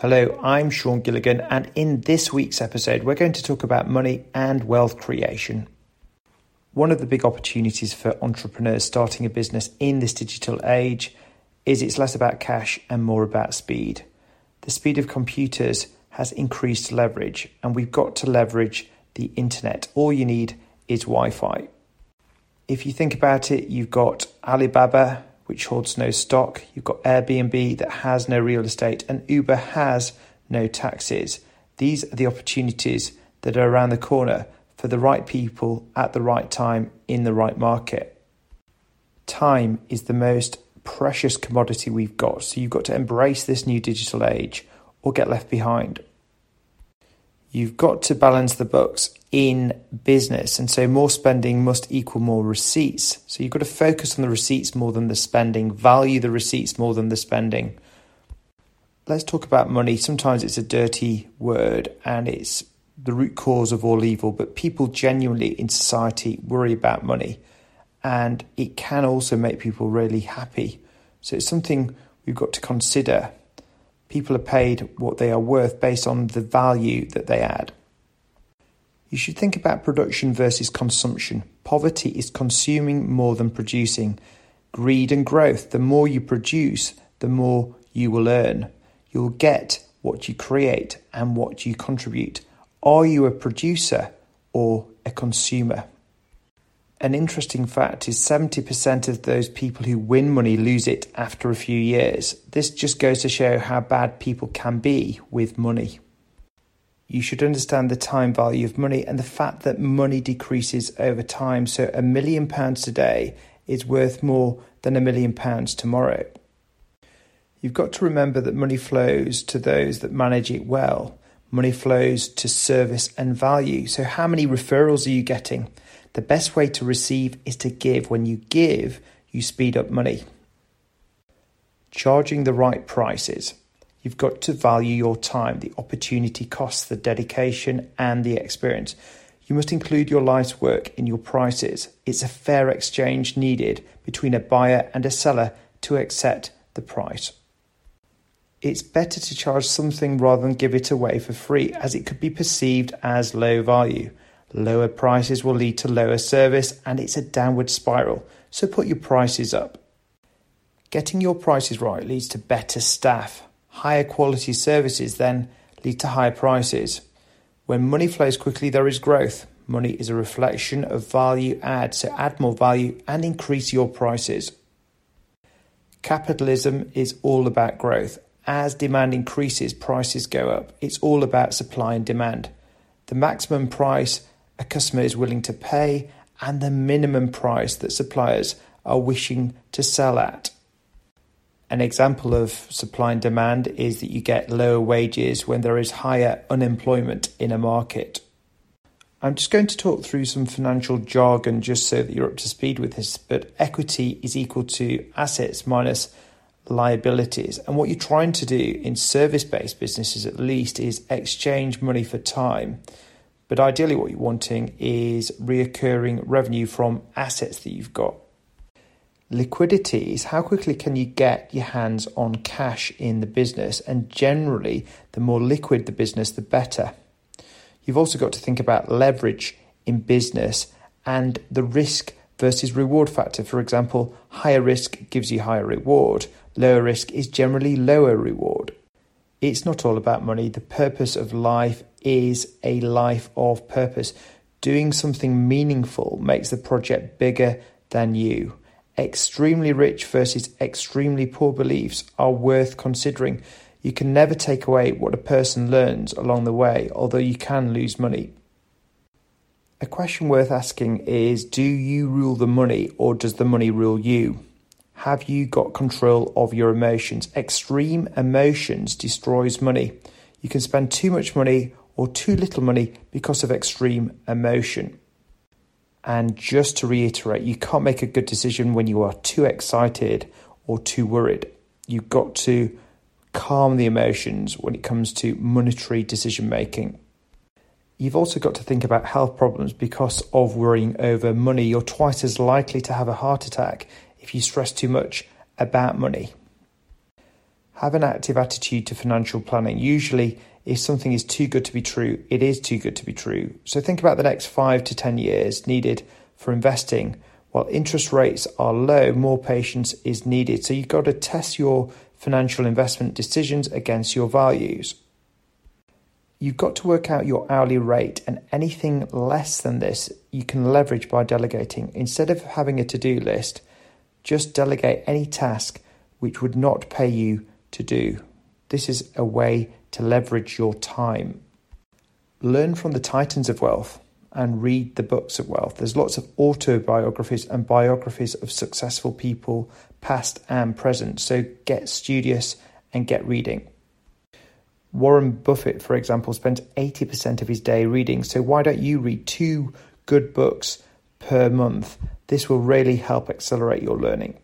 Hello, I'm Sean Gilligan, and in this week's episode, we're going to talk about money and wealth creation. One of the big opportunities for entrepreneurs starting a business in this digital age is it's less about cash and more about speed. The speed of computers has increased leverage, and we've got to leverage the internet. All you need is Wi Fi. If you think about it, you've got Alibaba, which holds no stock. You've got Airbnb that has no real estate, and Uber has no taxes. These are the opportunities that are around the corner for the right people at the right time in the right market. Time is the most precious commodity we've got, so you've got to embrace this new digital age or get left behind. You've got to balance the books in business. And so more spending must equal more receipts. So you've got to focus on the receipts more than the spending, value the receipts more than the spending. Let's talk about money. Sometimes it's a dirty word and it's the root cause of all evil, but people genuinely in society worry about money and it can also make people really happy. So it's something we've got to consider. People are paid what they are worth based on the value that they add. You should think about production versus consumption. Poverty is consuming more than producing. Greed and growth. The more you produce, the more you will earn. You'll get what you create and what you contribute. Are you a producer or a consumer? An interesting fact is 70% of those people who win money lose it after a few years. This just goes to show how bad people can be with money you should understand the time value of money and the fact that money decreases over time. So a million pounds today is worth more than a million pounds tomorrow. You've got to remember that money flows to those that manage it well. Money flows to service and value. So, how many referrals are you getting? The best way to receive is to give. When you give, you speed up money. Charging the right prices. You've got to value your time, the opportunity costs, the dedication, and the experience. You must include your life's work in your prices. It's a fair exchange needed between a buyer and a seller to accept the price. It's better to charge something rather than give it away for free, as it could be perceived as low value. Lower prices will lead to lower service, and it's a downward spiral, so put your prices up. Getting your prices right leads to better staff, higher quality services then lead to higher prices. When money flows quickly, there is growth. Money is a reflection of value add, so add more value and increase your prices. Capitalism is all about growth. As demand increases, prices go up. It's all about supply and demand. The maximum price a customer is willing to pay and the minimum price that suppliers are wishing to sell at. An example of supply and demand is that you get lower wages when there is higher unemployment in a market. I'm just going to talk through some financial jargon just so that you're up to speed with this, but equity is equal to assets minus liabilities. And what you're trying to do in service based businesses, at least, is exchange money for time. But ideally, what you're wanting is reoccurring revenue from assets that you've got. Liquidity is how quickly can you get your hands on cash in the business, and generally, the more liquid the business, the better. You've also got to think about leverage in business and the risk versus reward factor. For example, higher risk gives you higher reward, lower risk is generally lower reward. It's not all about money. The purpose of life is a life of purpose. Doing something meaningful makes the project bigger than you extremely rich versus extremely poor beliefs are worth considering. You can never take away what a person learns along the way, although you can lose money. A question worth asking is Do you rule the money or does the money rule you? Have you got control of your emotions? Extreme emotions destroys money. You can spend too much money or too little money because of extreme emotion. And just to reiterate, you can't make a good decision when you are too excited or too worried. You've got to calm the emotions when it comes to monetary decision making. You've also got to think about health problems because of worrying over money. You're twice as likely to have a heart attack if you stress too much about money. Have an active attitude to financial planning. Usually, if something is too good to be true, it is too good to be true. So think about the next five to 10 years needed for investing. While interest rates are low, more patience is needed. So you've got to test your financial investment decisions against your values. You've got to work out your hourly rate, and anything less than this you can leverage by delegating. Instead of having a to do list, just delegate any task which would not pay you to do. This is a way to leverage your time. Learn from the titans of wealth and read the books of wealth. There's lots of autobiographies and biographies of successful people, past and present. So get studious and get reading. Warren Buffett, for example, spends 80% of his day reading. So why don't you read two good books per month? This will really help accelerate your learning.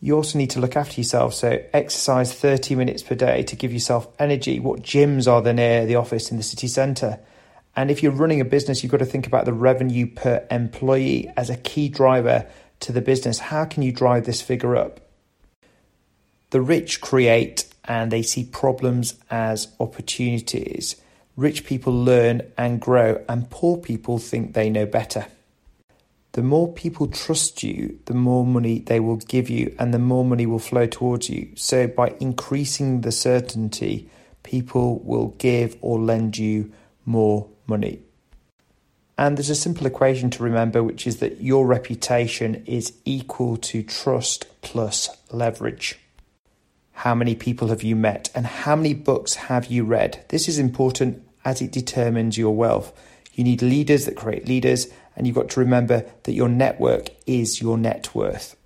You also need to look after yourself, so exercise 30 minutes per day to give yourself energy. What gyms are there near the office in the city centre? And if you're running a business, you've got to think about the revenue per employee as a key driver to the business. How can you drive this figure up? The rich create and they see problems as opportunities. Rich people learn and grow, and poor people think they know better. The more people trust you, the more money they will give you, and the more money will flow towards you. So, by increasing the certainty, people will give or lend you more money. And there's a simple equation to remember, which is that your reputation is equal to trust plus leverage. How many people have you met, and how many books have you read? This is important as it determines your wealth. You need leaders that create leaders, and you've got to remember that your network is your net worth.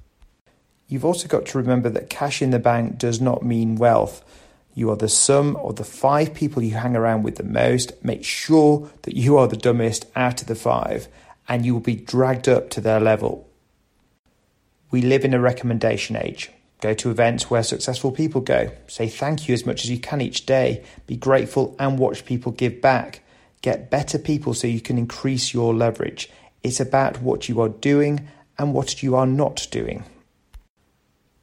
You've also got to remember that cash in the bank does not mean wealth. You are the sum of the five people you hang around with the most. Make sure that you are the dumbest out of the five, and you will be dragged up to their level. We live in a recommendation age. Go to events where successful people go. Say thank you as much as you can each day. Be grateful and watch people give back. Get better people so you can increase your leverage. It's about what you are doing and what you are not doing.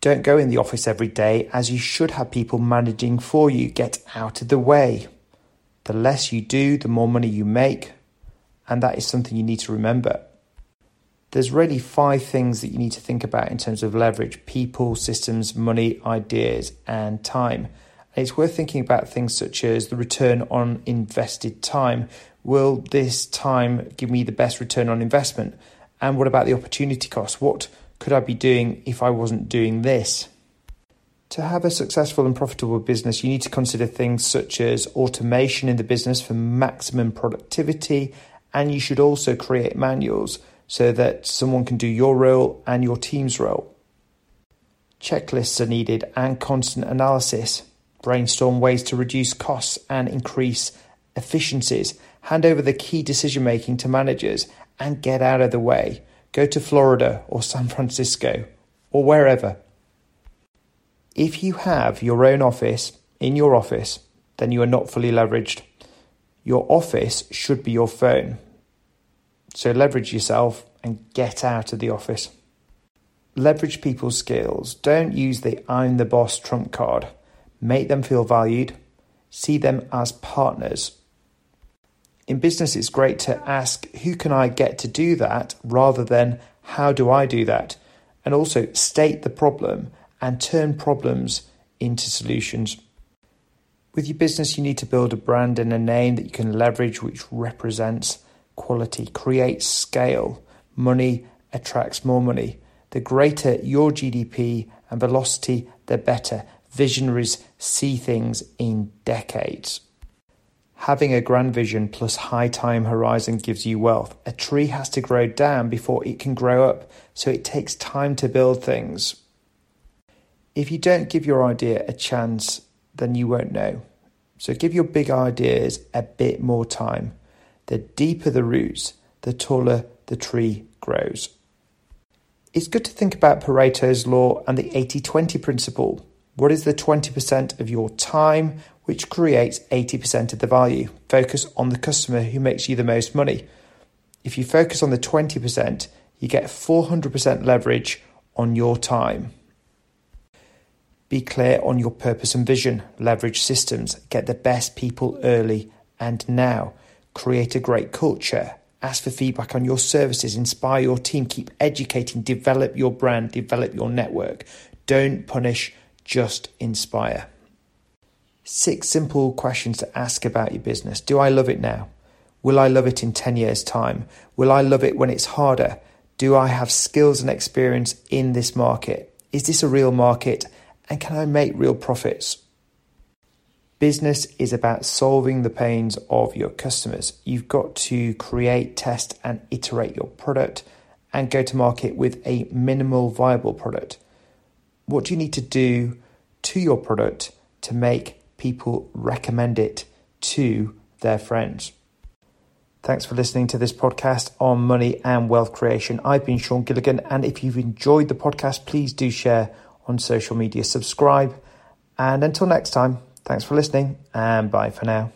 Don't go in the office every day as you should have people managing for you. Get out of the way. The less you do, the more money you make. And that is something you need to remember. There's really five things that you need to think about in terms of leverage people, systems, money, ideas, and time. It's worth thinking about things such as the return on invested time. Will this time give me the best return on investment? And what about the opportunity cost? What could I be doing if I wasn't doing this? To have a successful and profitable business, you need to consider things such as automation in the business for maximum productivity, and you should also create manuals so that someone can do your role and your team's role. Checklists are needed and constant analysis. Brainstorm ways to reduce costs and increase efficiencies. Hand over the key decision making to managers and get out of the way. Go to Florida or San Francisco or wherever. If you have your own office in your office, then you are not fully leveraged. Your office should be your phone. So leverage yourself and get out of the office. Leverage people's skills. Don't use the I'm the boss trump card. Make them feel valued. See them as partners. In business, it's great to ask, who can I get to do that rather than how do I do that? And also state the problem and turn problems into solutions. With your business, you need to build a brand and a name that you can leverage, which represents quality, creates scale. Money attracts more money. The greater your GDP and velocity, the better. Visionaries see things in decades. Having a grand vision plus high time horizon gives you wealth. A tree has to grow down before it can grow up, so it takes time to build things. If you don't give your idea a chance, then you won't know. So give your big ideas a bit more time. The deeper the roots, the taller the tree grows. It's good to think about Pareto's law and the 80 20 principle. What is the 20% of your time which creates 80% of the value? Focus on the customer who makes you the most money. If you focus on the 20%, you get 400% leverage on your time. Be clear on your purpose and vision, leverage systems, get the best people early and now. Create a great culture. Ask for feedback on your services, inspire your team, keep educating, develop your brand, develop your network. Don't punish, just inspire. Six simple questions to ask about your business. Do I love it now? Will I love it in 10 years' time? Will I love it when it's harder? Do I have skills and experience in this market? Is this a real market? And can I make real profits? Business is about solving the pains of your customers. You've got to create, test, and iterate your product and go to market with a minimal viable product. What do you need to do to your product to make people recommend it to their friends? Thanks for listening to this podcast on money and wealth creation. I've been Sean Gilligan, and if you've enjoyed the podcast, please do share on social media, subscribe, and until next time, thanks for listening and bye for now.